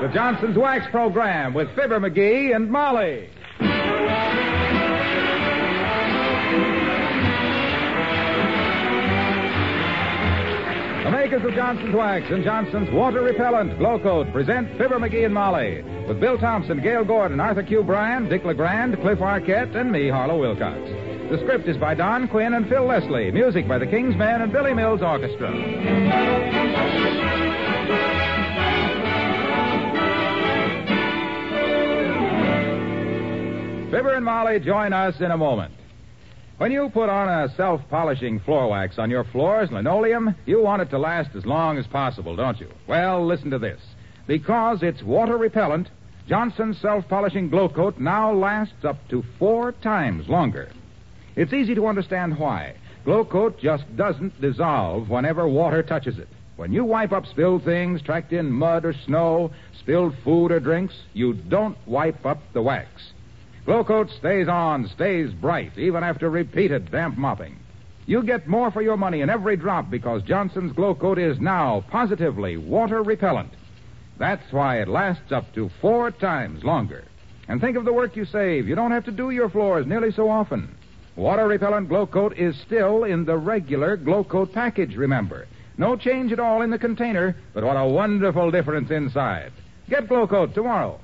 The Johnson's Wax Program with Fibber McGee and Molly. The makers of Johnson's Wax and Johnson's Water Repellent Glow Coat present Fibber McGee and Molly with Bill Thompson, Gale Gordon, Arthur Q. Bryan, Dick LeGrand, Cliff Arquette, and me, Harlow Wilcox. The script is by Don Quinn and Phil Leslie. Music by the King's Men and Billy Mills Orchestra. Fibber and Molly join us in a moment. When you put on a self polishing floor wax on your floors, linoleum, you want it to last as long as possible, don't you? Well, listen to this. Because it's water repellent, Johnson's self polishing glow coat now lasts up to four times longer. It's easy to understand why. Glow coat just doesn't dissolve whenever water touches it. When you wipe up spilled things, tracked in mud or snow, spilled food or drinks, you don't wipe up the wax. Glow Coat stays on, stays bright, even after repeated damp mopping. You get more for your money in every drop because Johnson's Glow Coat is now positively water repellent. That's why it lasts up to four times longer. And think of the work you save. You don't have to do your floors nearly so often. Water repellent Glow Coat is still in the regular Glow Coat package, remember. No change at all in the container, but what a wonderful difference inside. Get Glow Coat tomorrow.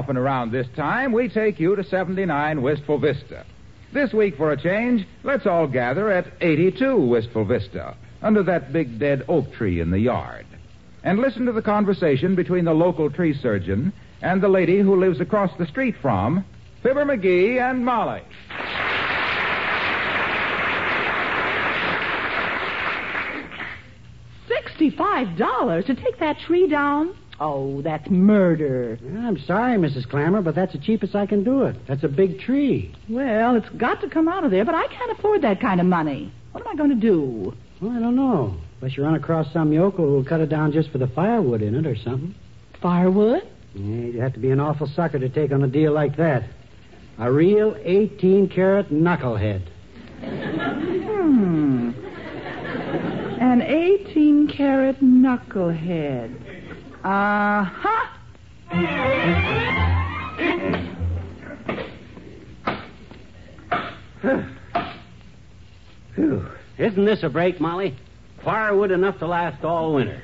Often around this time, we take you to 79 Wistful Vista. This week, for a change, let's all gather at 82 Wistful Vista, under that big dead oak tree in the yard, and listen to the conversation between the local tree surgeon and the lady who lives across the street from Fibber McGee and Molly. Sixty-five dollars to take that tree down? Oh, that's murder. I'm sorry, Mrs. Clammer, but that's the cheapest I can do it. That's a big tree. Well, it's got to come out of there, but I can't afford that kind of money. What am I going to do? Well, I don't know. Unless you run across some yokel who'll cut it down just for the firewood in it or something. Firewood? Yeah, you'd have to be an awful sucker to take on a deal like that. A real 18 carat knucklehead. Hmm. An 18 carat knucklehead. Uh huh. Phew. Isn't this a break, Molly? Firewood enough to last all winter.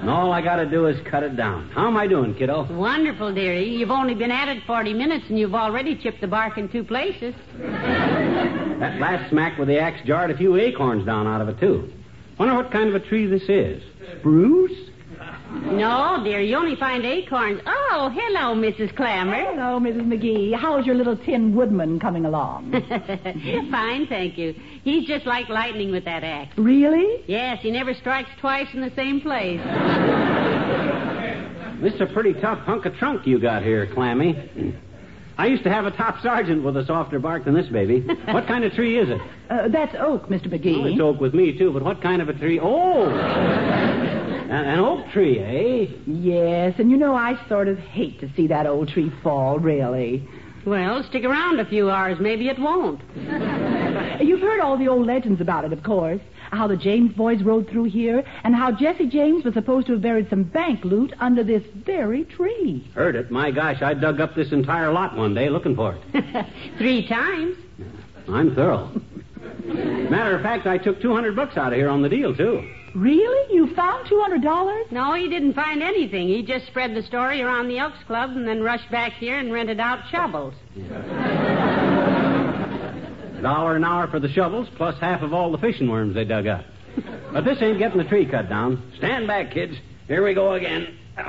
and all I gotta do is cut it down. How am I doing, kiddo? Wonderful, dearie. You've only been at it 40 minutes and you've already chipped the bark in two places. That last smack with the axe jarred a few acorns down out of it, too. Wonder what kind of a tree this is. Spruce? No, dear, you only find acorns. Oh, hello, Mrs. Clammer. Hello, Mrs. McGee. How's your little tin woodman coming along? Fine, thank you. He's just like lightning with that axe. really? Yes, he never strikes twice in the same place. This is a pretty tough hunk of trunk you got here, Clammy. I used to have a top sergeant with a softer bark than this baby. What kind of tree is it? Uh, that's oak, Mr. McGee. Oh, it's oak with me, too, but what kind of a tree? Oh! an, an oak tree, eh? Yes, and you know I sort of hate to see that old tree fall, really. Well, stick around a few hours. Maybe it won't. You've heard all the old legends about it, of course. How the James boys rode through here, and how Jesse James was supposed to have buried some bank loot under this very tree. Heard it. My gosh, I dug up this entire lot one day looking for it. Three times. I'm thorough. Matter of fact, I took 200 bucks out of here on the deal, too. Really? You found $200? No, he didn't find anything. He just spread the story around the Elks Club and then rushed back here and rented out shovels. Dollar an hour for the shovels, plus half of all the fishing worms they dug up. But this ain't getting the tree cut down. Stand back, kids. Here we go again.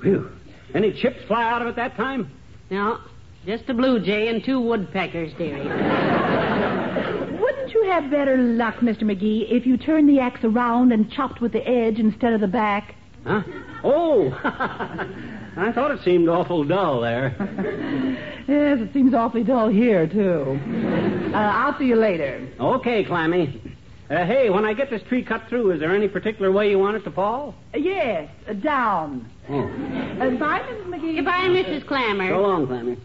Phew. Any chips fly out of it that time? No, just a blue jay and two woodpeckers, dearie. Wouldn't you have better luck, Mr. McGee, if you turned the axe around and chopped with the edge instead of the back? Huh? Oh! I thought it seemed awful dull there. Yes, it seems awfully dull here, too. Uh, I'll see you later. Okay, Clammy. Uh, hey, when I get this tree cut through, is there any particular way you want it to fall? Uh, yes, uh, down. Oh. Uh, bye, Mrs. McGee. Goodbye, Mrs. Clammer. So long, Clammy.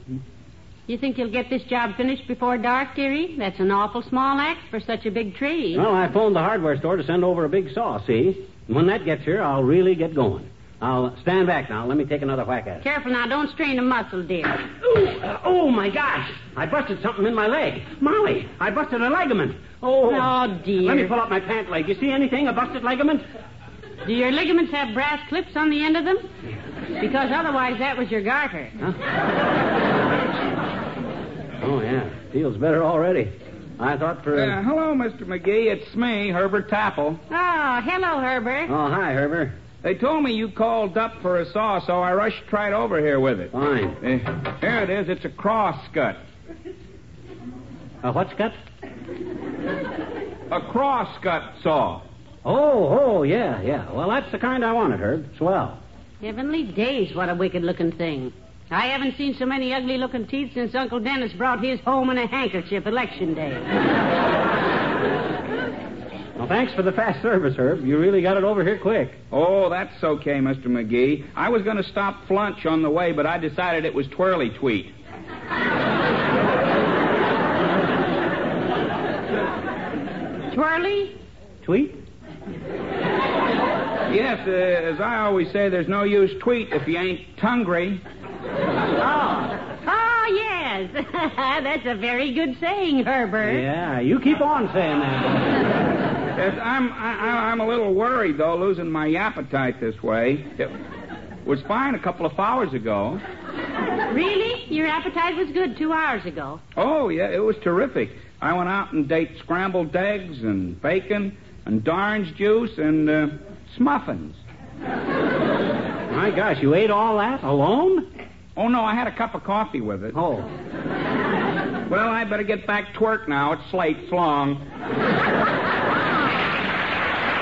You think you'll get this job finished before dark, dearie? That's an awful small axe for such a big tree. Well, I phoned the hardware store to send over a big saw, see? And when that gets here, I'll really get going. I'll stand back now. Let me take another whack at it. Careful now, don't strain a muscle, dear. Ooh, uh, oh, my gosh. I busted something in my leg. Molly, I busted a ligament. Oh, Oh, dear. Let me pull up my pant leg. You see anything? A busted ligament? Do your ligaments have brass clips on the end of them? Because otherwise that was your garter. Oh, yeah. Feels better already. I thought for. Uh, hello, Mr. McGee. It's me, Herbert Tapple. Oh, hello, Herbert. Oh, hi, Herbert. They told me you called up for a saw, so I rushed right over here with it. Fine. Uh, here it is. It's a cross cut. A what's cut? A cross cut saw. Oh, oh, yeah, yeah. Well, that's the kind I wanted, Herb. Swell. Heavenly days, what a wicked looking thing. I haven't seen so many ugly looking teeth since Uncle Dennis brought his home in a handkerchief election day. Well, thanks for the fast service, Herb. You really got it over here quick. Oh, that's okay, Mr. McGee. I was going to stop flunch on the way, but I decided it was twirly tweet. Twirly? Tweet? Yes, uh, as I always say, there's no use tweet if you ain't hungry. Oh. Oh, yes. That's a very good saying, Herbert. Yeah, you keep on saying that. Yes, I'm I, I- I'm a little worried though, losing my appetite this way. It was fine a couple of hours ago. Really? Your appetite was good two hours ago. Oh yeah, it was terrific. I went out and ate scrambled eggs and bacon and orange juice and uh, smuffins. My gosh, you ate all that alone? Oh no, I had a cup of coffee with it. Oh. Well, I better get back to work now. It's late, it's long.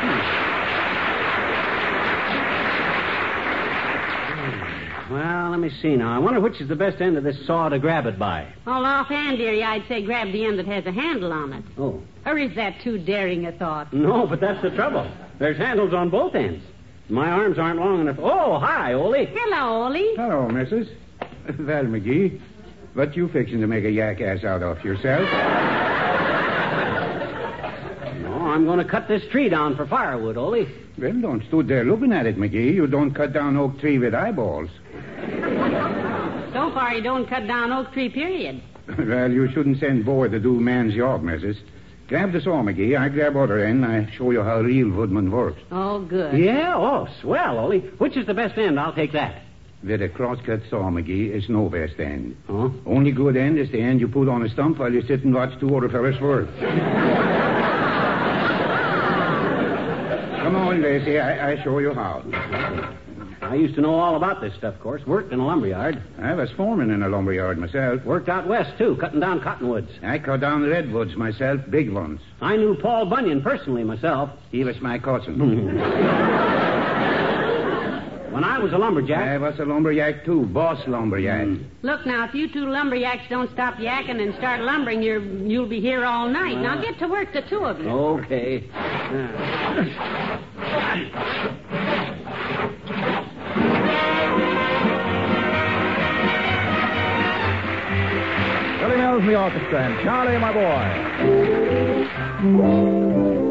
Hmm. Well, let me see now. I wonder which is the best end of this saw to grab it by. Well, offhand, dearie, I'd say grab the end that has a handle on it. Oh. Or is that too daring a thought? No, but that's the trouble. There's handles on both ends. My arms aren't long enough. Oh, hi, Ole. Hello, Ollie. Hello, missus. Val McGee, what you fixing to make a jackass out of yourself? I'm going to cut this tree down for firewood, Ole. Well, don't stood there looking at it, McGee. You don't cut down oak tree with eyeballs. So far, you don't cut down oak tree, period. well, you shouldn't send boy to do man's job, missus. Grab the saw, McGee. I grab other end. I show you how real woodman works. Oh, good. Yeah? Oh, swell, Ole. Which is the best end? I'll take that. With a crosscut saw, McGee, is no best end. Oh? Only good end is the end you put on a stump while you sit and watch two other fellas work. Come Lacey. I, I show you how. I used to know all about this stuff, of course. Worked in a lumber yard. I was foreman in a lumber yard myself. Worked out west, too, cutting down cottonwoods. I cut down the redwoods myself, big ones. I knew Paul Bunyan personally myself. He was my cousin. When I was a lumberjack. I was a lumberjack too, boss lumberjack. Look now, if you two lumberyaks don't stop yakking and start lumbering, you're, you'll be here all night. Now get to work, the two of you. Okay. Uh, Billy Mills and the orchestra, and Charlie, my boy.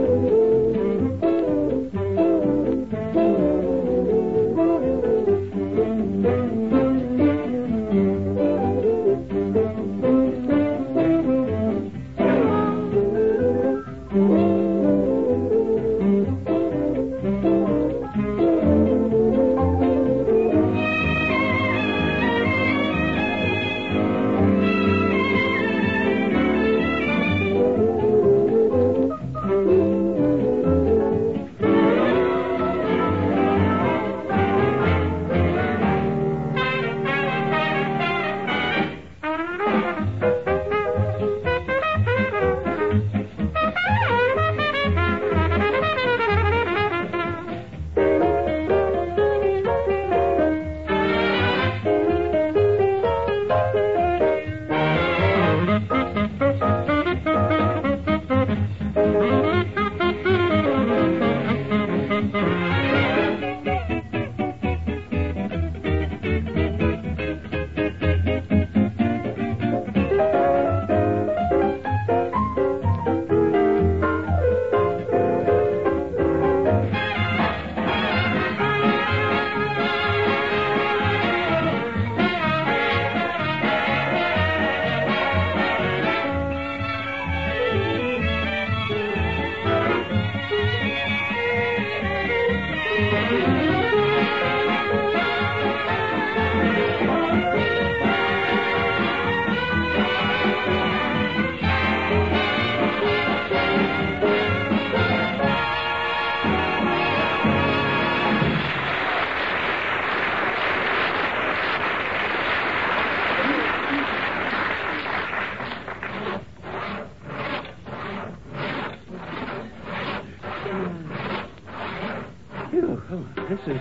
Phew, oh, this is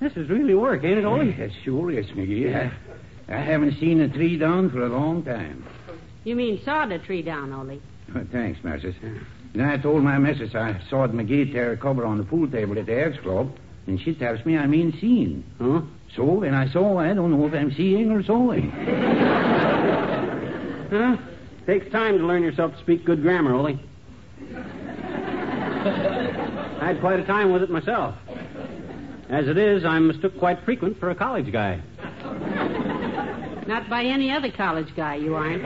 this is really work, ain't it, Ollie? Yes, sure is, McGee. I, I haven't seen a tree down for a long time. You mean saw the tree down, Ollie? Oh, thanks, Mrs. Then I told my missus I saw McGee tear a cover on the pool table at the Elks Club, and she tells me I mean seen. Huh? So when I saw, I don't know if I'm seeing or sawing. Huh? Takes time to learn yourself to speak good grammar, Ollie. I had quite a time with it myself. As it is, I'm mistook quite frequent for a college guy. Not by any other college guy, you aren't.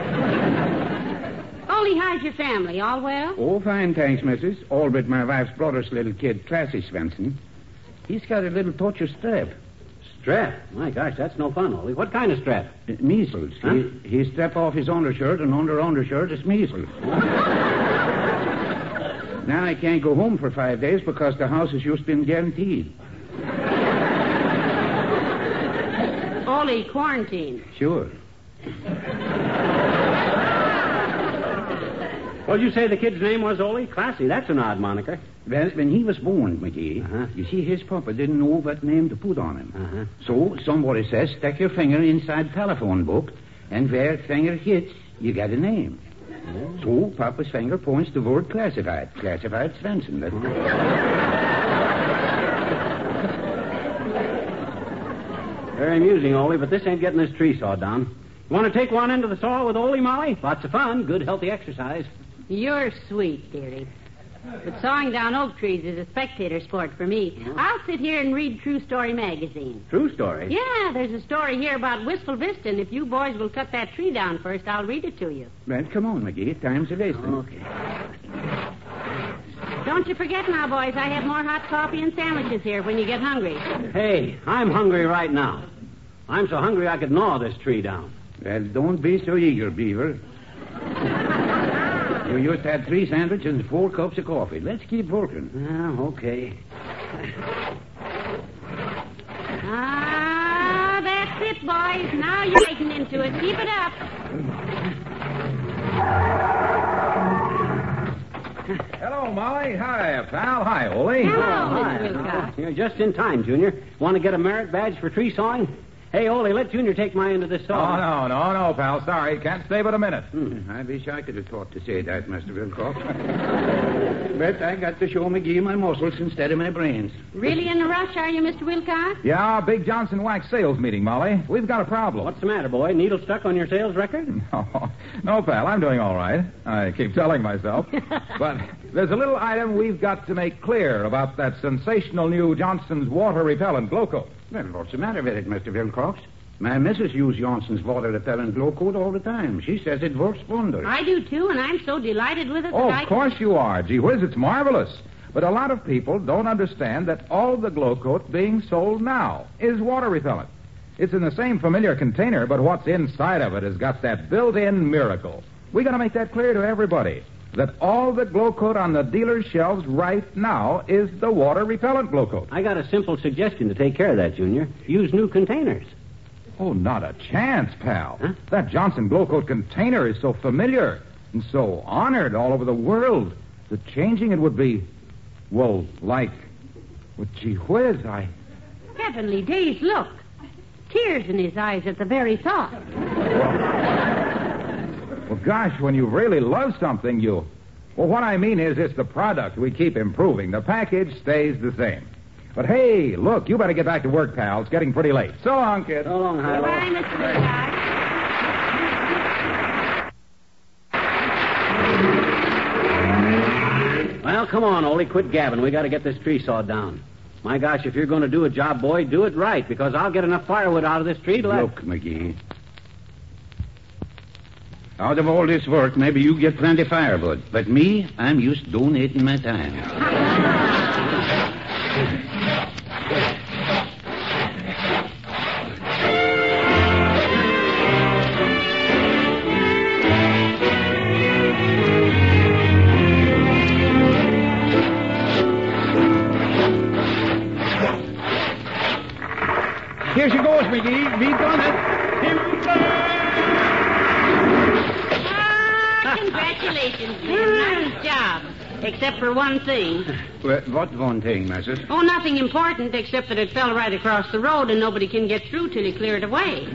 Ollie, how's your family? All well? Oh, fine, thanks, Mrs. All but my wife's brother's little kid, Classy Svensson. He's got a little touch of strep. Strap? My gosh, that's no fun, Ollie. What kind of strap? Uh, measles. Huh? He, he strep off his undershirt, and under undershirt is measles. now I can't go home for five days because the house has just been guaranteed. Ollie, quarantine. Sure. What'd you say the kid's name was, Ollie? Classy. That's an odd moniker. Well, when he was born, McGee, Uh-huh. you see, his papa didn't know what name to put on him. Uh-huh. So somebody says, stick your finger inside telephone book, and where finger hits, you get a name. So Papa's finger points to word classified. Classified Svensson. That's Very amusing, Ollie, but this ain't getting this tree sawed down. You want to take one end of the saw with Ollie, Molly? Lots of fun. Good, healthy exercise. You're sweet, dearie. But sawing down oak trees is a spectator sport for me. I'll sit here and read True Story magazine. True story. Yeah, there's a story here about Wistful Vista, and if you boys will cut that tree down first, I'll read it to you. Well, come on, McGee. Time's a wasting. Okay. Don't you forget now, boys, I have more hot coffee and sandwiches here when you get hungry. Hey, I'm hungry right now. I'm so hungry I could gnaw this tree down. Well, don't be so eager, Beaver. you just had three sandwiches and four cups of coffee. Let's keep working. Yeah, okay. Ah, that's it, boys. Now you're getting into it. Keep it up. Hello, Molly. Hi, pal. Hi, Ollie. Hello, Hi. Mr. Wilcox. You're just in time, Junior. Want to get a merit badge for tree sawing? Hey, Ollie, let Junior take my end of this Oh, no, no, no, pal. Sorry. Can't stay but a minute. Hmm, I wish I could have thought to say that, Mr. Wilcox. but I got to show McGee my muscles instead of my brains. Really in a rush, are you, Mr. Wilcox? Yeah, big Johnson Wax sales meeting, Molly. We've got a problem. What's the matter, boy? Needle stuck on your sales record? No, no, pal. I'm doing all right. I keep telling myself. but there's a little item we've got to make clear about that sensational new Johnson's water repellent glow coat. Well, what's the matter with it, Mr. Wilcox? My missus uses Johnson's water repellent glow coat all the time. She says it works wonders. I do, too, and I'm so delighted with it Oh, that I... of course you are. Gee whiz, it's marvelous. But a lot of people don't understand that all the glow coat being sold now is water repellent. It's in the same familiar container, but what's inside of it has got that built-in miracle. We got to make that clear to everybody. That all the glow coat on the dealer's shelves right now is the water repellent glow coat. I got a simple suggestion to take care of that, Junior. Use new containers. Oh, not a chance, pal. Huh? That Johnson glow coat container is so familiar and so honored all over the world that changing it would be, well, like, well, gee whiz, I. Heavenly days, look. Tears in his eyes at the very thought. Well, gosh, when you really love something, you. Well, what I mean is, it's the product we keep improving. The package stays the same. But hey, look, you better get back to work, pal. It's getting pretty late. So long, kid. So long, Hilo. Goodbye, Mr. Wilcox. Well, come on, Ollie. Quit gabbing. We got to get this tree sawed down. My gosh, if you're going to do a job, boy, do it right, because I'll get enough firewood out of this tree to Look, McGee. Out of all this work, maybe you get plenty firewood. But me, I'm used donating my time. Here she goes, McGee. We've done it. Congratulations, Jim. Nice job. Except for one thing. Well, what one thing, missus? Oh, nothing important except that it fell right across the road and nobody can get through till you clear it away.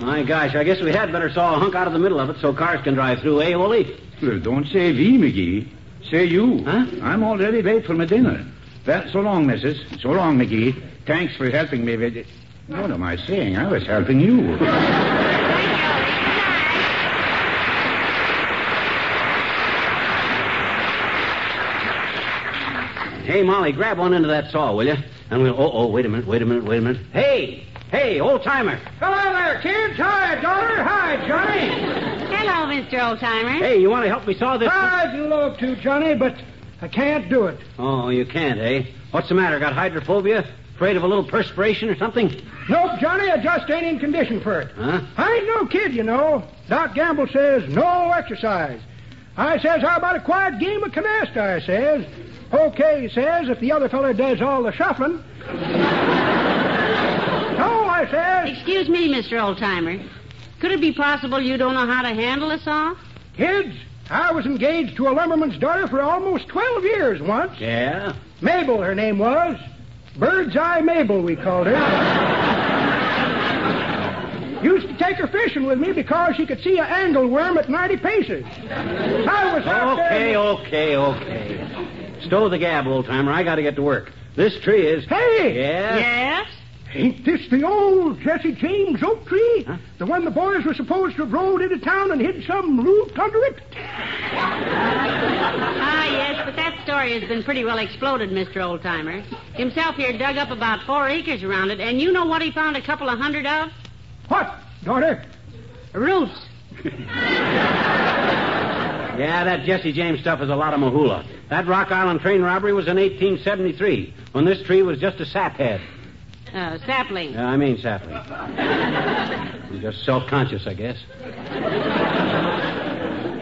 My gosh, I guess we had better saw a hunk out of the middle of it so cars can drive through, eh, Wooly? Well, don't say we, McGee. Say you. Huh? I'm already late for my dinner. Well, so long, missus. So long, McGee. Thanks for helping me with it. What am I saying? I was helping you. Hey, Molly, grab one end of that saw, will you? And we'll. Oh, oh, wait a minute, wait a minute, wait a minute. Hey, hey, old timer. Hello there, kids. Hi, daughter. Hi, Johnny. Hello, Mr. Oldtimer. Hey, you want to help me saw this? I'd love to, Johnny, but I can't do it. Oh, you can't, eh? What's the matter? Got hydrophobia? Afraid of a little perspiration or something? Nope, Johnny, I just ain't in condition for it. Huh? I ain't no kid, you know. Doc Gamble says no exercise. I says, how about a quiet game of canasta, I says. Okay, he says, if the other feller does all the shuffling. no, I says. Excuse me, Mr. Oldtimer. Could it be possible you don't know how to handle a saw? Kids, I was engaged to a lumberman's daughter for almost 12 years once. Yeah? Mabel, her name was. Bird's Eye Mabel, we called her. Used to take her fishing with me because she could see an angleworm at 90 paces. I was out Okay, there. okay, okay. Stow the gab, old timer. I got to get to work. This tree is. Hey! Yeah? Yes? Ain't this the old Jesse James oak tree? Huh? The one the boys were supposed to have rolled into town and hid some loot under it? Ah, yes, but that story has been pretty well exploded, Mr. Oldtimer. Himself here dug up about four acres around it, and you know what he found a couple of hundred of? What, daughter? Roots. Yeah, that Jesse James stuff is a lot of mahula. That Rock Island train robbery was in 1873, when this tree was just a saphead. Uh, sapling. Yeah, I mean sapling. He's just self-conscious, I guess.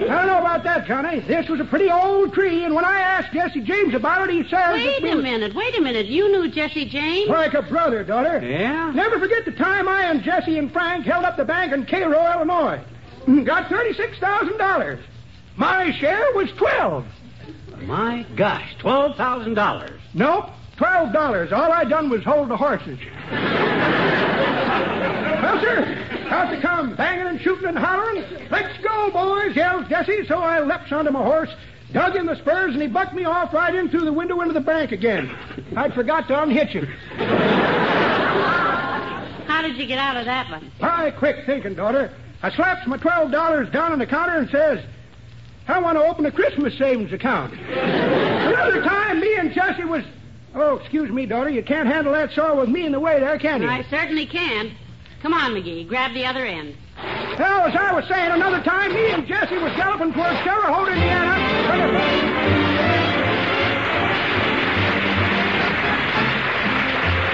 I don't know about that, Johnny. This was a pretty old tree, and when I asked Jesse James about it, he says... Wait it a was minute, wait a minute. You knew Jesse James? Like a brother, daughter. Yeah? Never forget the time I and Jesse and Frank held up the bank in Cairo, Illinois. Mm, got $36,000. My share was 12 My gosh, $12,000. Nope, twelve dollars. All I done was hold the horses. well, sir, out to come, banging and shooting and hollering. Let's go, yells Jesse. So I leaps onto my horse, dug in the spurs, and he bucked me off right in through the window into the bank again. I'd forgot to unhitch him. How did you get out of that one? My quick thinking, daughter. I slaps my twelve dollars down on the counter and says, I want to open a Christmas savings account. Another time, me and Jesse was. Oh, excuse me, daughter. You can't handle that saw with me in the way there, can you? I certainly can. Come on, McGee. Grab the other end. Well, as I was saying, another time, me and Jesse was galloping towards Terre Haute, Indiana.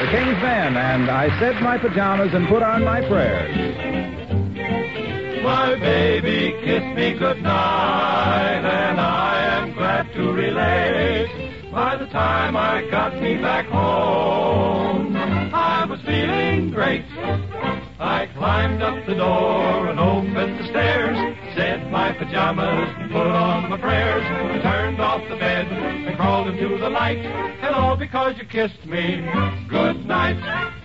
The King's Men, and I said my pajamas and put on my prayers. My baby kissed me goodnight, and I am glad to relate. By the time I got me back home, I was feeling great. I climbed up the door and opened the stairs, said my pajamas, put on my prayers, turned off the bed and crawled into the light, and all because you kissed me good night.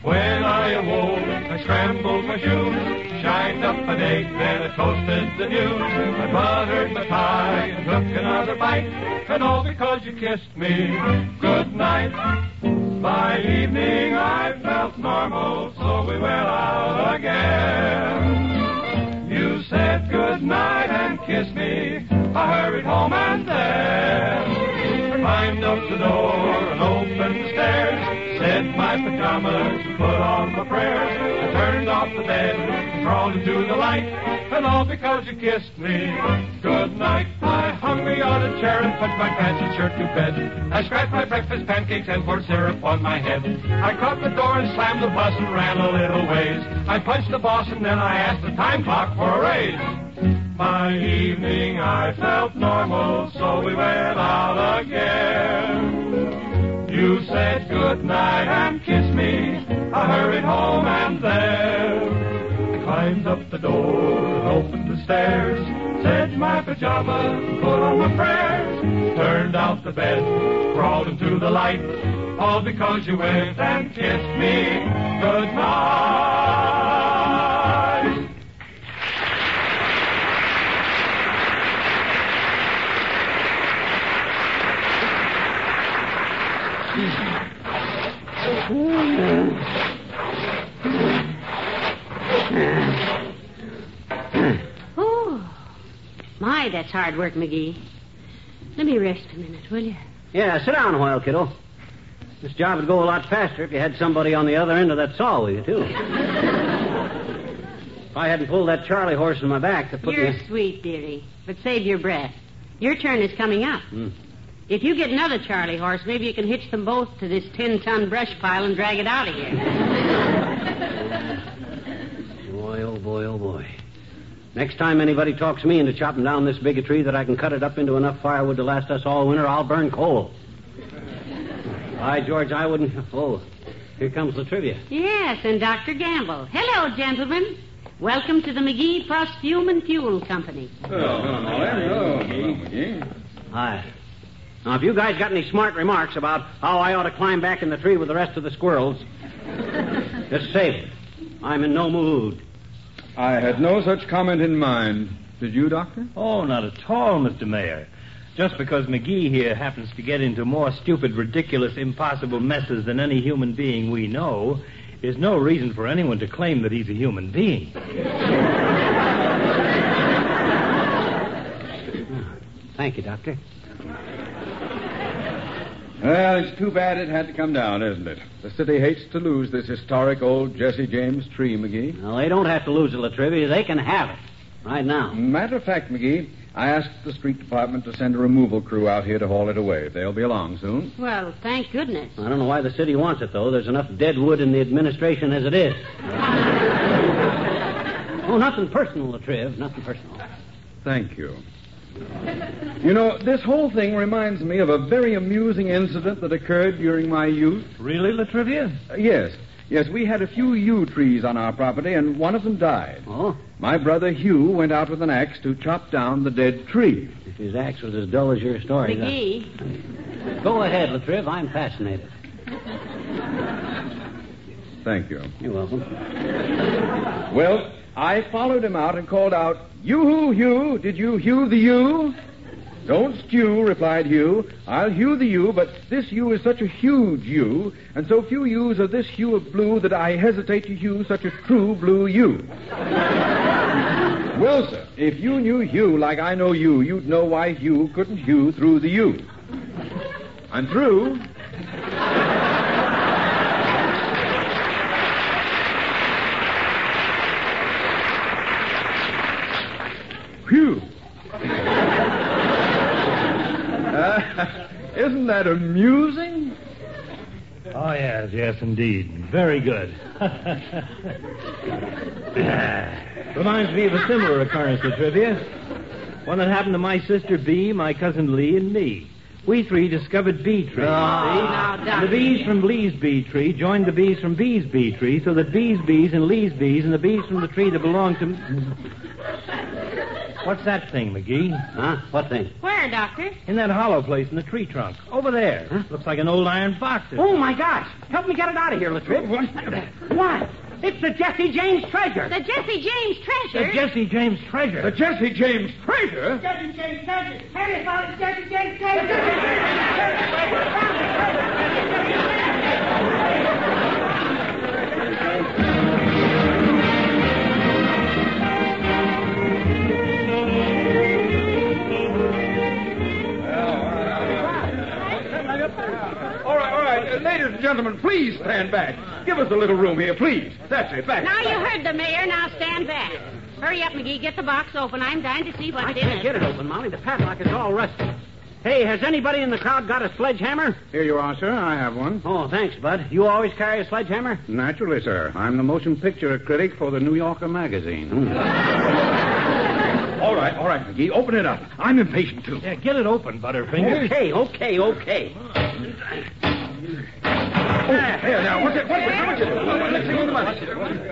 When I awoke, I scrambled my shoes, shined up an egg, then I toasted the news. I buttered my tie and took another bite, and all because you kissed me good night. By evening I normal, so we went out again. You said good night and kissed me. I hurried home and then climbed up the door Said my pajamas, put on my prayers. I turned off the bed, crawled into the light, and all because you kissed me. Good night. I hung me on a chair and put my pants and shirt to bed. I scratched my breakfast pancakes and poured syrup on my head. I caught the door and slammed the bus and ran a little ways. I punched the boss and then I asked the time clock for a raise. By evening I felt normal, so we went out again. You said good night and kissed me. I hurried home and there he climbs up the door and opened the stairs. Said my pajamas, put on my prayers. Turned out the bed, crawled into the light. All because you went and kissed me goodnight. Oh, my, that's hard work, McGee. Let me rest a minute, will you? Yeah, sit down a while, kiddo. This job would go a lot faster if you had somebody on the other end of that saw with you, too. if I hadn't pulled that Charlie horse in my back to put You're me... sweet, dearie, but save your breath. Your turn is coming up. Hmm. If you get another Charlie horse, maybe you can hitch them both to this ten-ton brush pile and drag it out of here. Boy, oh boy, oh boy. Next time anybody talks me into chopping down this big a tree that I can cut it up into enough firewood to last us all winter, I'll burn coal. By George, I wouldn't. Oh, here comes the trivia. yes, and Dr. Gamble. Hello, gentlemen. Welcome to the McGee Perfume and Fuel Company. Hi. Now, if you guys got any smart remarks about how I ought to climb back in the tree with the rest of the squirrels, just save it. I'm in no mood. I had no such comment in mind. Did you, Doctor? Oh, not at all, Mr. Mayor. Just because McGee here happens to get into more stupid, ridiculous, impossible messes than any human being we know is no reason for anyone to claim that he's a human being. Thank you, Doctor. Well, it's too bad it had to come down, isn't it? The city hates to lose this historic old Jesse James tree, McGee. Well, they don't have to lose it, La Trivia. They can have it. Right now. Matter of fact, McGee, I asked the street department to send a removal crew out here to haul it away. They'll be along soon. Well, thank goodness. I don't know why the city wants it, though. There's enough dead wood in the administration as it is. oh, nothing personal, Latriv. Nothing personal. Thank you. You know, this whole thing reminds me of a very amusing incident that occurred during my youth. Really, La Trivia? Uh, yes. Yes, we had a few yew trees on our property, and one of them died. Oh? My brother Hugh went out with an axe to chop down the dead tree. If his axe was as dull as your story. McGee, Go ahead, Latriv. I'm fascinated. Thank you. You're welcome. Well, I followed him out and called out, You Hugh, did you hew the yew? Don't stew, replied Hugh. I'll hew the yew, but this yew is such a huge yew, and so few yews are this hue of blue that I hesitate to hew such a true blue well, sir, if you knew Hugh like I know you, you'd know why Hugh couldn't hew through the yew. I'm through. Phew. Uh, isn't that amusing? Oh, yes, yes, indeed. Very good. Reminds me of a similar occurrence, La Trivia. One that happened to my sister Bee, my cousin Lee, and me. We three discovered bee trees. now, see? Doctor. the bees from Lee's bee tree joined the bees from Bee's bee tree, so that Bee's bees and Lee's bees and the bees from the tree that belonged to. What's that thing, McGee? Huh? What thing? where, Doctor? In that hollow place in the tree trunk. Over there. Looks like an old iron box. Oh, my gosh. Help me get it out of here, Latriv. Oh, what? what? It's the Jesse James treasure. The Jesse James treasure. The Jesse James treasure. The Jesse James treasure? Jesse James treasure. Harry found it, Jesse James treasure. All gentlemen, please stand back. Give us a little room here, please. That's it. Back. Now you heard the mayor. Now stand back. Hurry up, McGee. Get the box open. I'm dying to see what's I in can't it. get it open, Molly. The padlock is all rusty. Hey, has anybody in the crowd got a sledgehammer? Here you are, sir. I have one. Oh, thanks, Bud. You always carry a sledgehammer? Naturally, sir. I'm the motion picture critic for the New Yorker magazine. Hmm. All right, all right, McGee. Open it up. I'm impatient, too. Yeah, get it open, Butterfinger. Okay, okay, okay. Oh, here, now, what's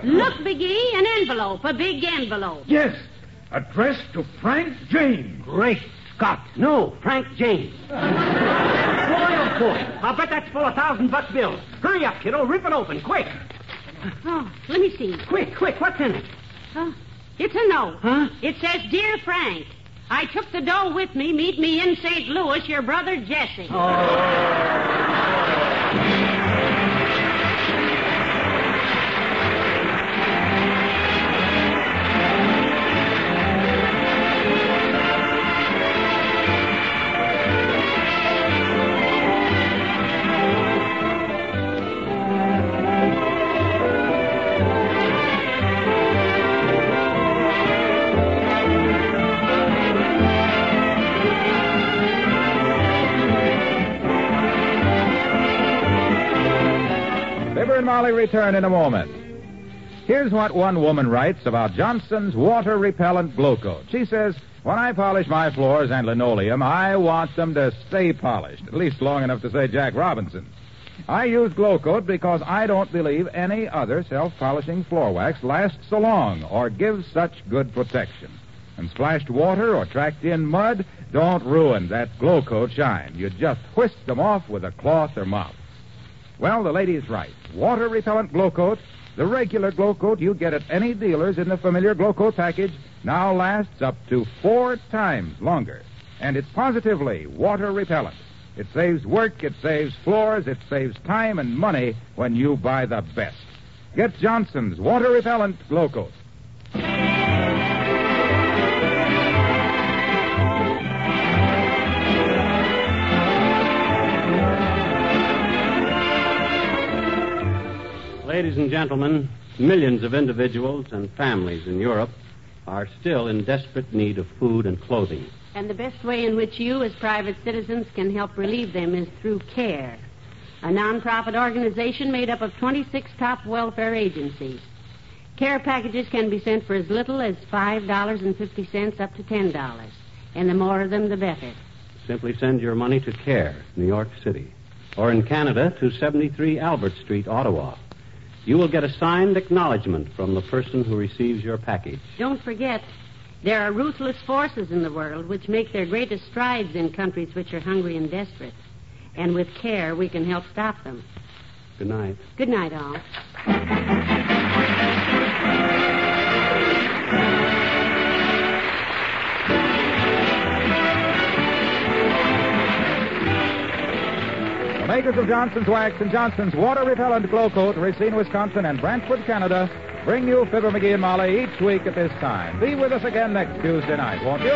Look, Biggie, an envelope, a big envelope. Yes, addressed to Frank James. Great Scott. No, Frank James. boy, oh boy. I'll bet that's full of thousand buck bills. Hurry up, kiddo. Rip it open, quick. Oh, let me see. Quick, quick. What's in it? Oh, it's a note. Huh? It says, Dear Frank, I took the dough with me. Meet me in St. Louis, your brother Jesse. Fibber return in a moment. Here's what one woman writes about Johnson's water repellent glow coat. She says, When I polish my floors and linoleum, I want them to stay polished, at least long enough to say Jack Robinson. I use glow coat because I don't believe any other self polishing floor wax lasts so long or gives such good protection. And splashed water or tracked in mud don't ruin that glow coat shine. You just whisk them off with a cloth or mop. Well, the lady's right. Water repellent glow coat, the regular glow coat you get at any dealers in the familiar glow coat package, now lasts up to four times longer. And it's positively water repellent. It saves work, it saves floors, it saves time and money when you buy the best. Get Johnson's water repellent glow coat. Ladies and gentlemen, millions of individuals and families in Europe are still in desperate need of food and clothing. And the best way in which you, as private citizens, can help relieve them is through CARE, a nonprofit organization made up of 26 top welfare agencies. Care packages can be sent for as little as $5.50 up to $10. And the more of them, the better. Simply send your money to CARE, New York City, or in Canada to 73 Albert Street, Ottawa. You will get a signed acknowledgement from the person who receives your package. Don't forget, there are ruthless forces in the world which make their greatest strides in countries which are hungry and desperate. And with care, we can help stop them. Good night. Good night, all. Makers of Johnson's Wax and Johnson's Water Repellent Glow Coat, Racine, Wisconsin, and Brantford, Canada, bring you Fibber McGee and Molly each week at this time. Be with us again next Tuesday night, won't you?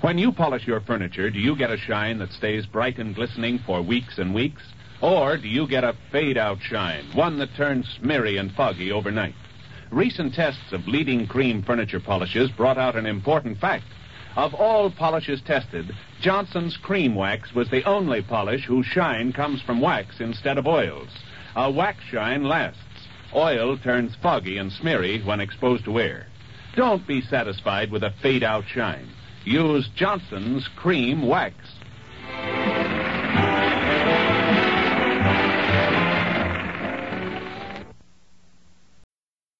When you polish your furniture, do you get a shine that stays bright and glistening for weeks and weeks? Or do you get a fade out shine, one that turns smeary and foggy overnight? Recent tests of leading cream furniture polishes brought out an important fact. Of all polishes tested, Johnson's Cream Wax was the only polish whose shine comes from wax instead of oils. A wax shine lasts. Oil turns foggy and smeary when exposed to air. Don't be satisfied with a fade out shine. Use Johnson's Cream Wax.